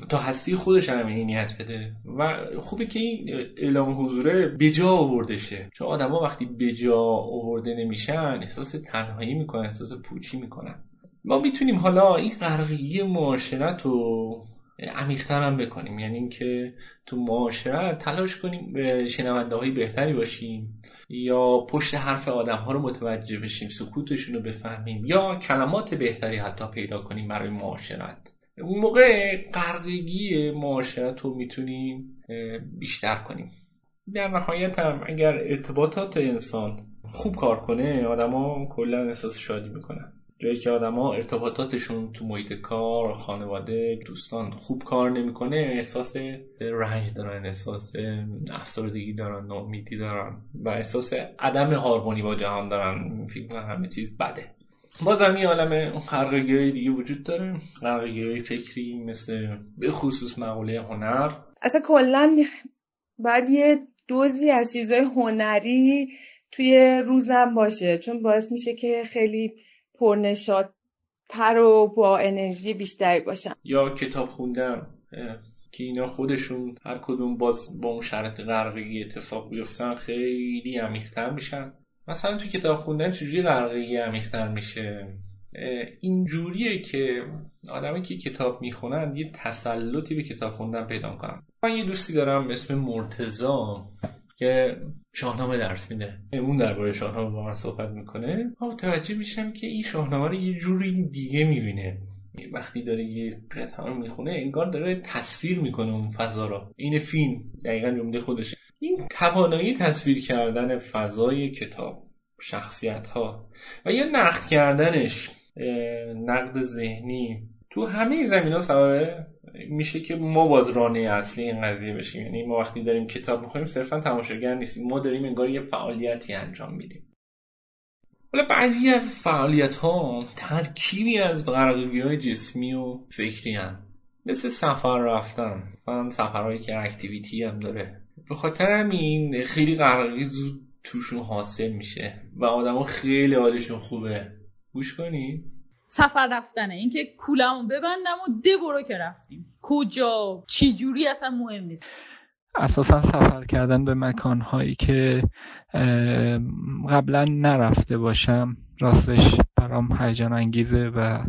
تا هستی خودش هم نیت بده. و خوبه که این اعلام حضوره بجا آورده شه چون آدما وقتی بجا آورده نمیشن احساس تنهایی می‌کنن احساس پوچی می‌کنن. ما می‌تونیم حالا این غرقگی معاشرت رو عمیقتر هم بکنیم. یعنی اینکه تو معاشرت تلاش کنیم به شنونده های بهتری باشیم یا پشت حرف آدم ها رو متوجه بشیم سکوتشون رو بفهمیم یا کلمات بهتری حتی پیدا کنیم برای معاشرت. اون موقع قرقگی معاشرت رو می‌تونیم بیشتر کنیم. در نهایت هم اگر ارتباطات انسان خوب کار کنه آدما کلا احساس شادی می‌کنن. جایی که آدما ارتباطاتشون تو محیط کار خانواده دوستان خوب کار نمی‌کنه احساس رنج دارن احساس افسردگی دارن ناامیدی دارن و احساس عدم هارمونی با جهان دارن. فکر همه چیز بده. باز هم این عالم خرقگی دیگه وجود داره. خرقگی فکری مثل به خصوص مقوله هنر. اصلا کلا باید یه دوزی از چیزهای هنری توی روزم باشه چون باعث میشه که خیلی پرنشادتر و با انرژی بیشتری باشن یا کتاب خوندن که اینا خودشون هر کدوم باز با اون شرط غرقگی اتفاق بیفتن خیلی عمیقتر میشن. مثلا تو کتاب خوندن چجوری غرقگی عمیقتر میشه؟ این جوریه که آدمی که کتاب می‌خونن یه تسلطی به کتاب خوندن پیدا کنن من یه دوستی دارم به اسم مرتزا که شاهنامه درس میده. اون درباره شاهنامه با من صحبت می‌کنه. ها متوجه میشم که این شاهنامه رو یه جوری دیگه می‌بینه. وقتی داره یه قطعه رو می‌خونه انگار داره تصویر می‌کنه اون فضا رو. این فیلم دقیقا جمله خودشه. این توانایی تصویر کردن فضای کتاب شخصیت ها و یه نقد کردنش نقد ذهنی تو همه زمین ها سبب میشه که ما باز رانه اصلی این قضیه بشیم. یعنی ما وقتی داریم کتاب می‌خونیم صرفا تماشاگر نیستیم. ما داریم انگار یه فعالیتی انجام میدیم. حالا بعضی از فعالیت ها ترکیبی از غرقگی های جسمی و فکری هم. مثل سفر رفتن. و سفرهایی که اکتیویتی هم داره. به خاطر همین خیلی غرقگی زود توشون حاصل میشه و آدما خیلی حالشون خوبه. گوش کنید سفر رفتنه. اینکه کولمو ببندم و ده برو که رفتیم. کجا؟ چی جوری اصلا مهم نیست. اساسا سفر کردن به مکانهایی که قبلا نرفته باشم راستش برام هیجان انگیزه و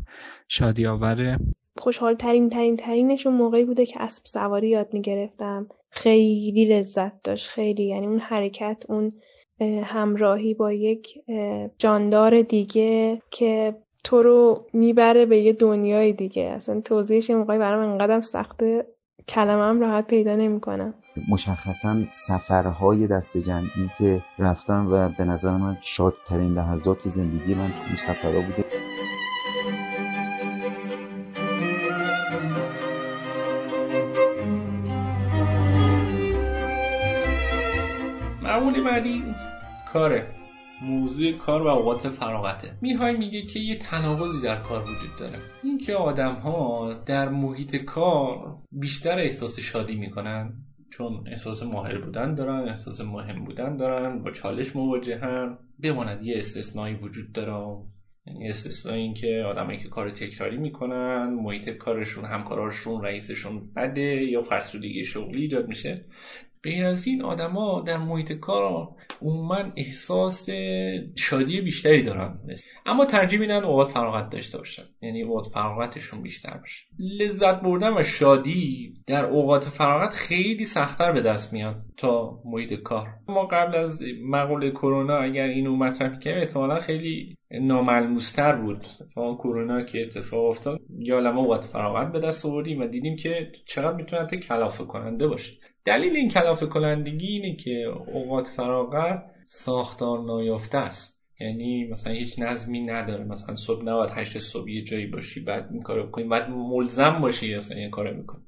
شادی آوره خوشحال ترین ترین ترینش اون موقعی بوده که اسب سواری یاد می‌گرفتم. خیلی لذت داشت خیلی. یعنی اون حرکت اون همراهی با یک جاندار دیگه که تو رو می‌بره به یه دنیای دیگه. اصلا توضیحش یه موقعی برام انقدر سخته کلمه هم راحت پیدا نمی‌کنم. مشخصا سفرهای دست جمعی که رفتم و به نظر من شادترین لحظات زندگی من تو اون سفرها بوده. معمولی بعدی کاره. موضوع کار و اوقات فراغته. میهای میگه که یه تناقضی در کار وجود داره. اینکه آدم ها در محیط کار بیشتر احساس شادی می‌کنن چون احساس ماهر بودن دارن احساس مهم بودن دارن با چالش مواجهن بماند یه استثنایی وجود داره. یعنی استثنا این که آدمایی که کار تکراری می‌کنن محیط کارشون همکاراشون رئیسشون بده یا فرسودگی شغلی ایجاد میشه. غیر از این آدما در محیط کار عموما احساس شادی بیشتری دارن. اما ترجیح میدن اوقات فراغت داشته باشن. یعنی اوقات فراغتشون بیشتر باشه. لذت بردن و شادی در اوقات فراغت خیلی سختتر به دست میاد تا محیط کار. ما قبل از مقوله کرونا اگر اینو مطرح کنیم احتمالا خیلی ناملموستر بود. اتفاقا کرونا که اتفاق افتاد یا لما اوقات فراغت به دست آوردیم و دیدیم که چقدر می‌تونه کلافه کننده باشه. دلیل این کلافه کنندگی اینه که اوقات فراغت ساختار نایافته است. یعنی مثلا هیچ نظمی نداره. مثلا صبح نباید هشت صبح یه جایی باشی بعد این کارو بکنی بعد ملزم باشی اصلا این کارو می‌کنی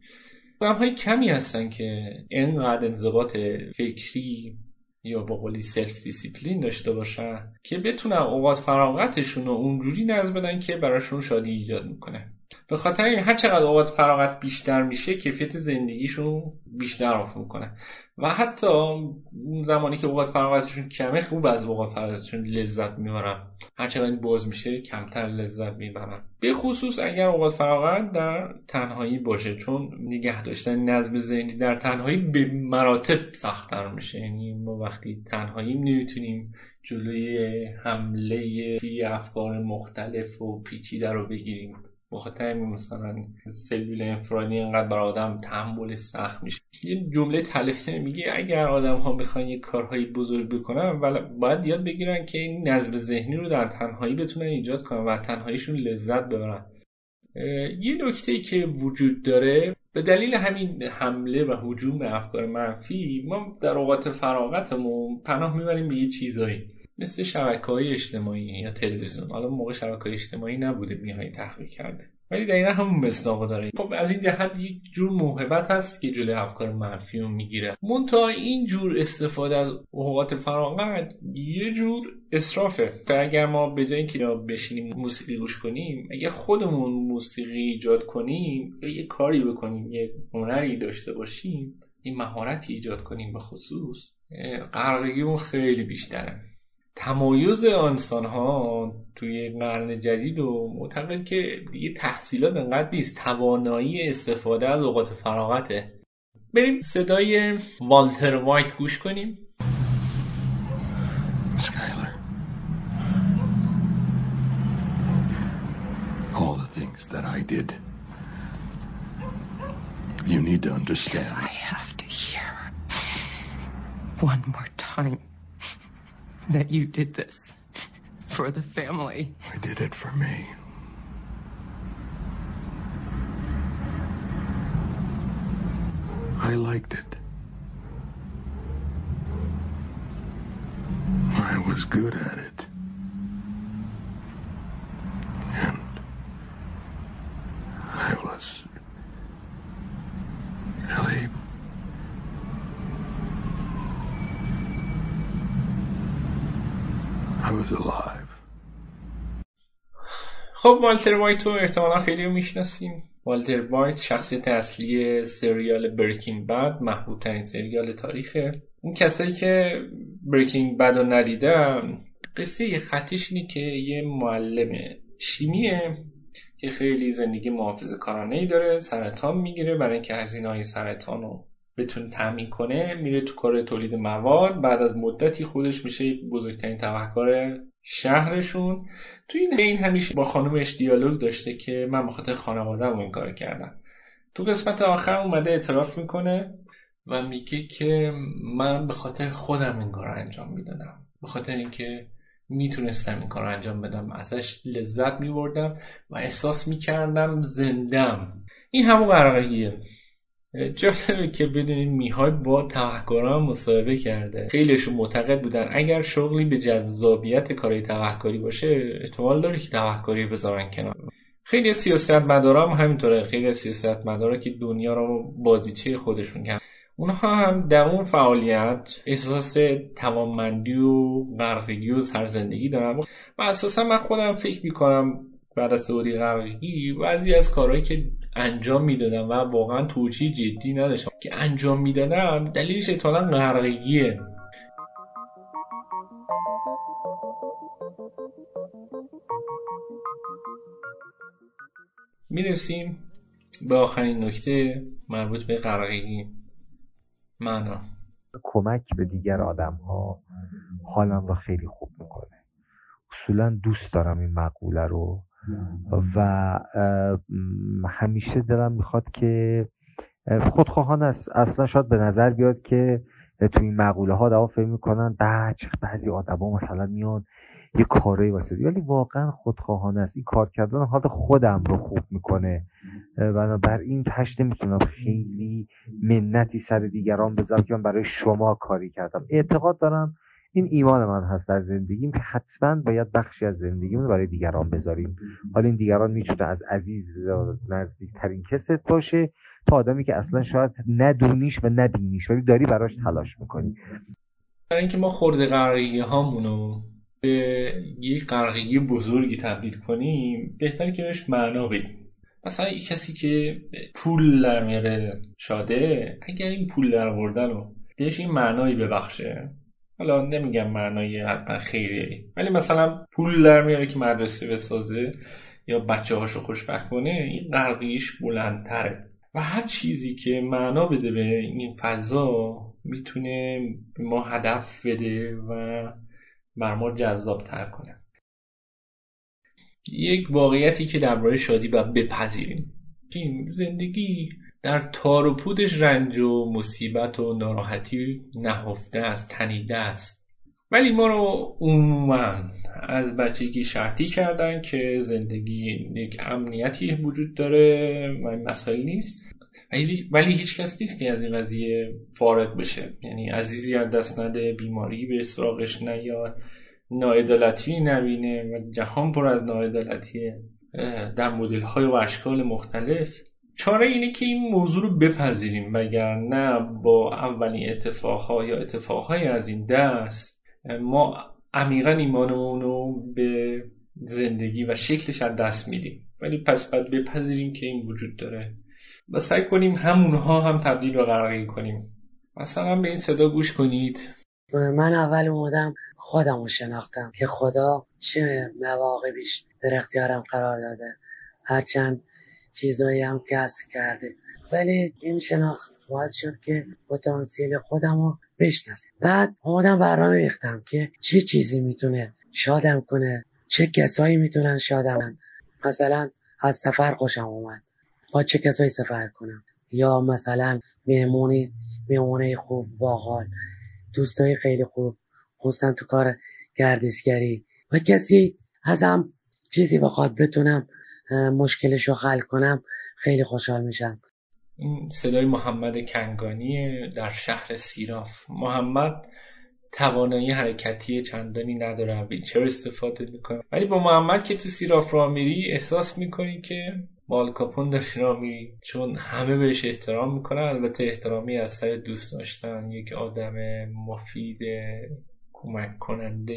آدم های کمی هستن که اینقدر انضباط فکری یا به قولی self-discipline داشته باشن که بتونن اوقات فراغتشون رو اونجوری نظم بدن که براشون شادی ایجاد می‌کنه. به خاطر این هر چقدر اوقات فراغت بیشتر میشه کیفیت زندگیشون بیشتر افت می‌کنه. و حتی اون زمانی که اوقات فراغتشون کمه خوب از اوقات فراغتشون لذت می‌برن. هر چقدر باز میشه کمتر لذت می‌برن. به خصوص اگر اوقات فراغت در تنهایی باشه چون نگه داشتن نظم ذهنی در تنهایی به مراتب سختتر میشه. یعنی ما وقتی تنهایی نمی‌تونیم جلوی حمله افکار مختلف و پیچیده رو بگیریم. بخاطر همین مثلا سلول انفرادی اینقدر بر آدم تحمل سخت میشه. یه جمله تلفظی میگه اگر آدم ها بخوان یه کارهایی بزرگ بکنن باید یاد بگیرن که این نظم ذهنی رو در تنهایی بتونن ایجاد کنن و تنهاییشون لذت ببرن. یه نکته که وجود داره به دلیل همین حمله و حجوم افکار منفی ما در اوقات فراغتمون پناه می‌بریم به یه چیزایی. مثل شبکه های اجتماعی یا تلویزیون. حالا موقع شبکه های اجتماعی نبوده میهای تحقیق کرده. ولی دقیقا همون مصداق داره. خب از این جهت یک جور موهبت هست که جلوی افکار منفی رو می‌گیره. منتها این جور استفاده از اوقات فراغت یه جور اصرافه و اگر ما به جای اینکه بشینیم موسیقی گوش کنیم اگه خودمون موسیقی ایجاد کنیم یه کاری بکنیم یه هنری داشته باشیم این مهارتی ایجاد کنیم به خصوص قرقگیمون خیلی بیشتره. تمایز انسان ها توی قرن جدید و معتقد که دیگه تحصیلات انقدر نیست توانایی استفاده از اوقات فراغته بریم صدای والتر وایت گوش کنیم Skylar. All the things that I did. You need to understand. I have to hear one more time that you did this for the family. I did it for me. I liked it. I was good at it. خب والتر وایت رو احتمالا خیلی رو می‌شناسیم. والتر وایت شخصیت اصلی سریال بریکینگ بد محبوب ترین سریال تاریخه. اون کسایی که بریکینگ بد رو ندیدن قصه خطیش اینه که یه معلم شیمیه که خیلی زندگی محافظ کارانه ای داره سرطان می‌گیره. برای اینکه هزینه های سرطان رو بتونه تامین کنه میره تو کار تولید مواد. بعد از مدتی خودش میشه بزرگترین تبهکار شهرشون. تو این این همیشه با خانومش دیالوگ داشته که من به خاطر خانواده‌ام این کار کردم. تو قسمت آخر اومده اعتراف می‌کنه و میگه که من به خاطر خودم این کار انجام می‌دادم. به خاطر اینکه می‌تونستم این کار انجام بدم. ازش لذت میبردم و احساس می‌کردم زندم این همون قرقگیه جالبه که بدونید میهای با تحکاران مصاحبه کرده. خیلیشون معتقد بودن اگر شغلی به جذابیت کارهای تبهکاری باشه احتمال داره که تبهکاری بذارن کنار. خیلی سیاست مدارا هم همینطوره. خیلی سیاست مدارا که دنیا رو بازیچه خودشون کرد اونها هم در اون فعالیت احساس توانمندی و غرقگی و سرزندگی دارن. و اساسا من خودم فکر می‌کنم بعد از تئوری غرقگی بعضی از کارهایی که انجام می‌دادم و واقعا توجیه جدی نداشتم. که انجام می‌دادم دلیلش احتمالا غرقگیه می‌رسیم به آخرین نکته مربوط به غرقگی معنا. کمک به دیگر آدم ها حالم را خیلی خوب می‌کنه. اصولا دوست دارم این مقوله رو و همیشه دلم می‌خواد که خودخواهان اصلا شاید به نظر بیاد که تو این مقوله ها دوا فکر می‌کنن بچ بعضی آدما مثلا میان یه کاری واسه ولی واقعا خودخواهانه است. این کار کردن حال خودم رو خوب می‌کنه. بنابراین تش نمی‌تونم خیلی منتی سر دیگران بذارم که من برای شما کاری کردم. اعتقاد دارم این ایمان من هست در زندگیم که حتما باید بخشی از زندگیمون رو برای دیگران بذاریم. حالا این دیگران می‌تونه از عزیز نزدیکترین کست باشه تا آدمی که اصلا شاید ندونیش و ندینیش ولی داری براش تلاش می‌کنی. برای اینکه ما خورده قرقیه هامونو به یک قرقیه بزرگی تبدیل کنیم بهتره که بهش معنا بدیم. مثلا یک کسی که پول در میاره شاده اگر این پول در رو بهش این معنایی ببخشه. حالا نمیگم معنای حتما خیریه. ولی مثلا پول در میاره که مدرسه بسازه یا بچه هاشو خوشبخت کنه این قرقیش بلندتره. و هر چیزی که معنا بده به این فضا می‌تونه به ما هدف بده و بر ما جذاب تر کنه. یک واقعیتی که درباره شادی باید بپذیریم. زندگی در تار و پودش رنج و مصیبت و ناراحتی نهفته است تنیده است. ولی ما رو عموما از بچگی شرطی کردن که زندگی یک امنیتی وجود داره و مسائل نیست. ولی, ولی هیچ کس نیست که از این قضیه فارغ بشه. یعنی عزیزی از دست نده بیماری به سراغش نیاد ناعدالتی نبینه و جهان پر از ناعدالتیه در مدل های و اشکال مختلف. چاره اینه که این موضوع رو بپذیریم وگرنه با اولین اتفاقها یا اتفاقهای از این دست ما عمیقا ایمانمون رو به زندگی و شکلش از دست میدیم. ولی پس باید بپذیریم که این وجود داره و سعی کنیم همونها هم تبدیل به غرقی کنیم. مثلا به این صدا گوش کنید. من اول اومدم خودم رو شناختم که خدا چه مواقع بیش در اختیارم قرار داده. هرچند چیزایی هم کسب کرده. ولی این شناخت باید شد که پتانسیل خودم رو بشناسم. بعد اومدم برنامه ریختم که چه چیزی می‌تونه شادم کنه چه کسایی می‌تونن شادم مثلا از سفر خوشم اومد. با چه کسایی سفر کنم؟ یا مثلا مهمونی مهمونه خوب باحال دوستای خیلی خوب خصوصا تو کار گردشگری. و کسی ازم چیزی بخواد بتونم مشکلش رو حل کنم خیلی خوشحال میشم. این صدای محمد کنگانی در شهر سیراف محمد توانایی حرکتی چندانی نداره ویلچر استفاده می‌کنه ولی با محمد که تو سیراف را میری احساس می‌کنی که بالکاپون داری را میری. چون همه بهش احترام می‌کنن. البته احترامی از سر دوست داشتن. یک آدم مفید کمک کننده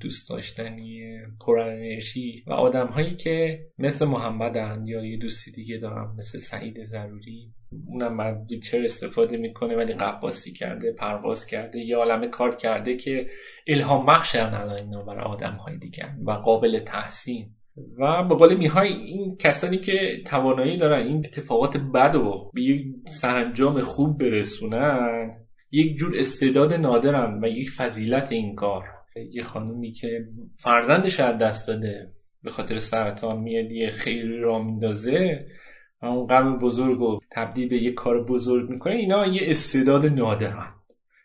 دوست داشتنی پرانرژی و آدم هایی که مثل محمدن یا یه دوستی دیگه دارم مثل سعید ضروری اونم من ویلچر استفاده می‌کنه ولی قباسی کرده پرواز کرده یه عالمه کار کرده که الهام بخشن الان اینا برای آدم های دیگه و قابل تحسین. و به قول میهای این کسانی که توانایی دارن این اتفاقات بد رو به سرانجام خوب برسونن یک جور استعداد نادرن و یک فضیلت این کار. یه خانومی که فرزندش از دست داده به خاطر سرطان میاد یه خیلی را میندازه و اون غم بزرگ رو تبدیل به یه کار بزرگ می‌کنه اینا یه استعداد نادرن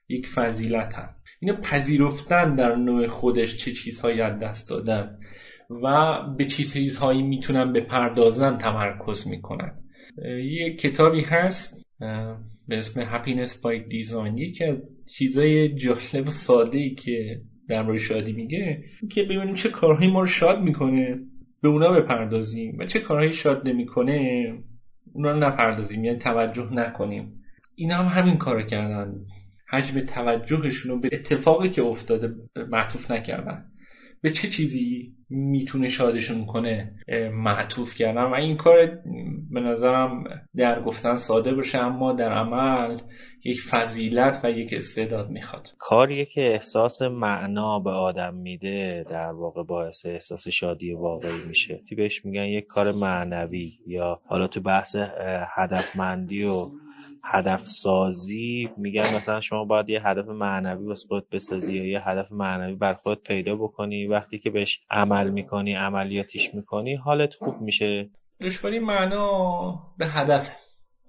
یک فضیلت هم اینا پذیرفتن در نوع خودش چه چیزهایی از دست دادن و به چیزهایی می‌تونن بپردازن تمرکز می‌کنن. یه کتابی هست به اسم Happiness by Design یکی چیزای جالب ساده ای که در مورد شادی میگه که ببینیم چه کارهایی ما رو شاد می‌کنه به اونا بپردازیم و چه کارهایی شاد نمی‌کنه اونا رو نپردازیم یعنی توجه نکنیم. اینا هم همین کار کردن. حجم توجهشون رو به اتفاقی که افتاده معطوف نکردن. به چه چیزی می‌تونه شادشون کنه معطوف کردن؟ و این کار به نظرم در گفتن ساده باشه اما در عمل یک فضیلت و یک استعداد می‌خواد. کاریه که احساس معنا به آدم میده در واقع باعث احساس شادی واقعی میشه. تی بهش میگن؟ یک کار معنوی یا حالا تو بحث هدفمندی و هدف سازی میگن مثلا شما باید یه هدف معنوی واسه خودت بسازی یا یه هدف معنوی بر خودت پیدا بکنی. وقتی که بهش عمل می‌کنی عملیاتیش می‌کنی حالت خوب میشه. دشواری معنا به هدف.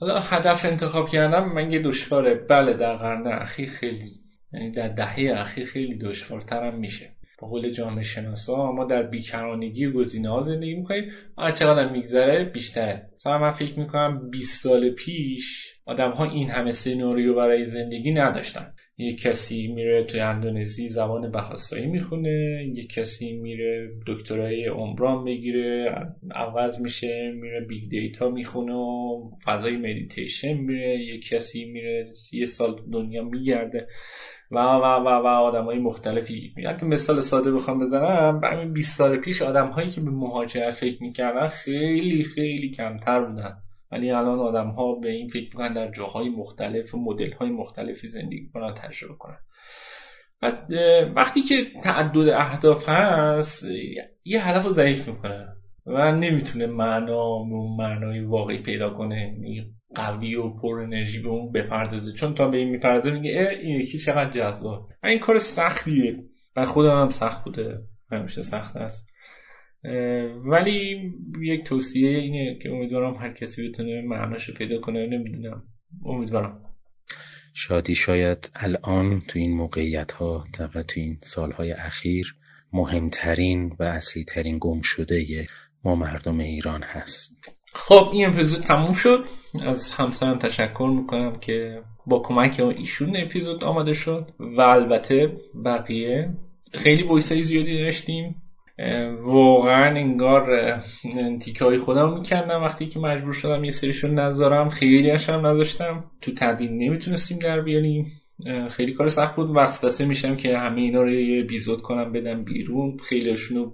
حالا هدف انتخاب کردم من یه دشواره. بله در قرن اخیر خیلی یعنی در دهه اخیر خیلی دشوارترم میشه. به قول جامعه شناسا ما در بیکرانگی گزینه ها زندگی می‌کنیم. هر چقدر میگذره بیشتره. مثلا من فکر می‌کنم 20 سال پیش آدم ها این همه سناریو برای زندگی نداشتن. یک کسی میره توی اندونزی زبان بحاسایی می‌خونه یک کسی میره دکترای عمران بگیره عوض میشه میره big data می‌خونه و فضای مدیتیشن میره یک کسی میره یه سال دنیا میگرده و و و و آدم های مختلفی. تو مثال ساده بخوام بزنم همین 20 سال پیش آدم هایی که به مهاجرت فکر می‌کردن خیلی خیلی کمتر بودن. ولی الان آدم ها به این فکر می‌کنن در جاهای مختلف و مدل های مختلفی زندگی کنن تجربه کنن. پس وقتی که تعدد اهداف هست یه هدف رو ضعیف می‌کنه و نمی‌تونه معنا اون معنای واقعی پیدا کنه یعنی قوی و پر انرژی به اون بپردازه. چون تا به این می‌پردازه میگه این یکی چقدر جذاب. این کار سختیه. و خودم هم سخت بوده. همیشه سخت است. ولی یک توصیه اینه که امیدوارم هر کسی بتونه معناشو پیدا کنه نمی‌دونم. امیدوارم. شادی شاید الان تو این موقعیت ها تو این سالهای اخیر مهمترین و اصلی ترین گم شده ما مردم ایران هست. خب این اپیزود تموم شد. از همسرم تشکر می‌کنم که با کمک ایشون اپیزود آماده شد. و البته بقیه خیلی بویسایی زیادی داشتیم. واقعا انگار تیکه های خودم می‌کردم وقتی که مجبور شدم یه سریشون نذارم خیلی هم نذاشتم. تو تدوین نمی‌تونستیم در بیاریم. خیلی کار سخت بود. وقت بسه میشم که همه اینا رو یه اپیزود کنم بدم بیرون. خیلیشون رو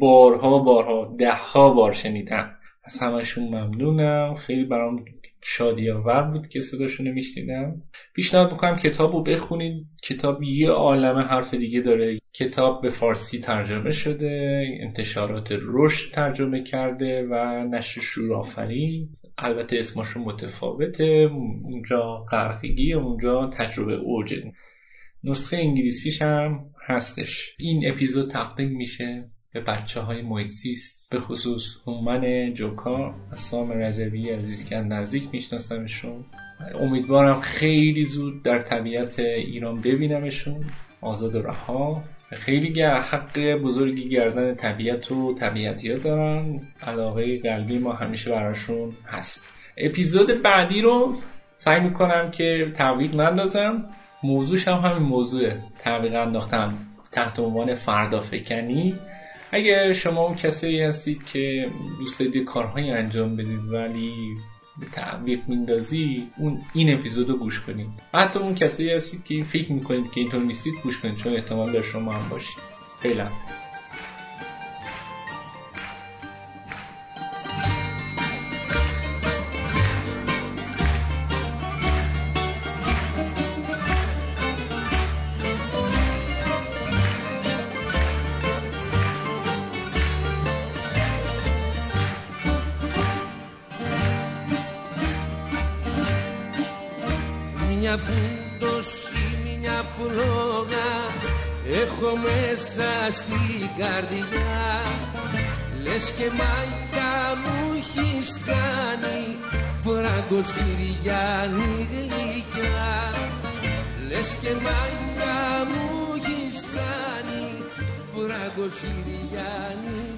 بارها بارها ده ها بار شنیدم. از همشون ممنونم. خیلی برام شادی آور بود که صداشون میشنیدم. پیشنهاد می‌کنم کتاب رو بخونید. کتاب یه عالم حرف دیگه داره. کتاب به فارسی ترجمه شده انتشارات رشد ترجمه کرده و نشر شورآفرین. البته اسمشون متفاوته اونجا قرقیگی اونجا تجربه اوجه نسخه انگلیسیش هم هستش. این اپیزود تقدیم میشه به بچه های محیطزیست به خصوص هومن جوکا و سام رجبی عزیز که نزدیک میشناسمشون. امیدوارم خیلی زود در طبیعت ایران ببینمشون. آزاد و رها. خیلی حق بزرگی گردن طبیعت و طبیعتی ها دارن. علاقه قلبی ما همیشه براشون هست. اپیزود بعدی رو سعی می‌کنم که تعویق نندازم. موضوعش هم همین موضوعه. تعویق انداختم تحت عنوان فردا فکنی. اگه شما اون کسی هستید که دوست دارید کارهایی انجام بدید ولی تعویق میندازی اون این اپیزود رو گوش کنید. حتی اون کسی هستید که فکر می‌کنید که اینطور نیستید گوش کنید چون احتمال داره شما هم باشید. فعلا. Και μάγια μου έχεις κάνει. Φραγκοσυριάνη γλυκιά Λες και μάγια μου έχεις κάνει. Φραγκοσυριάνη γλυκιά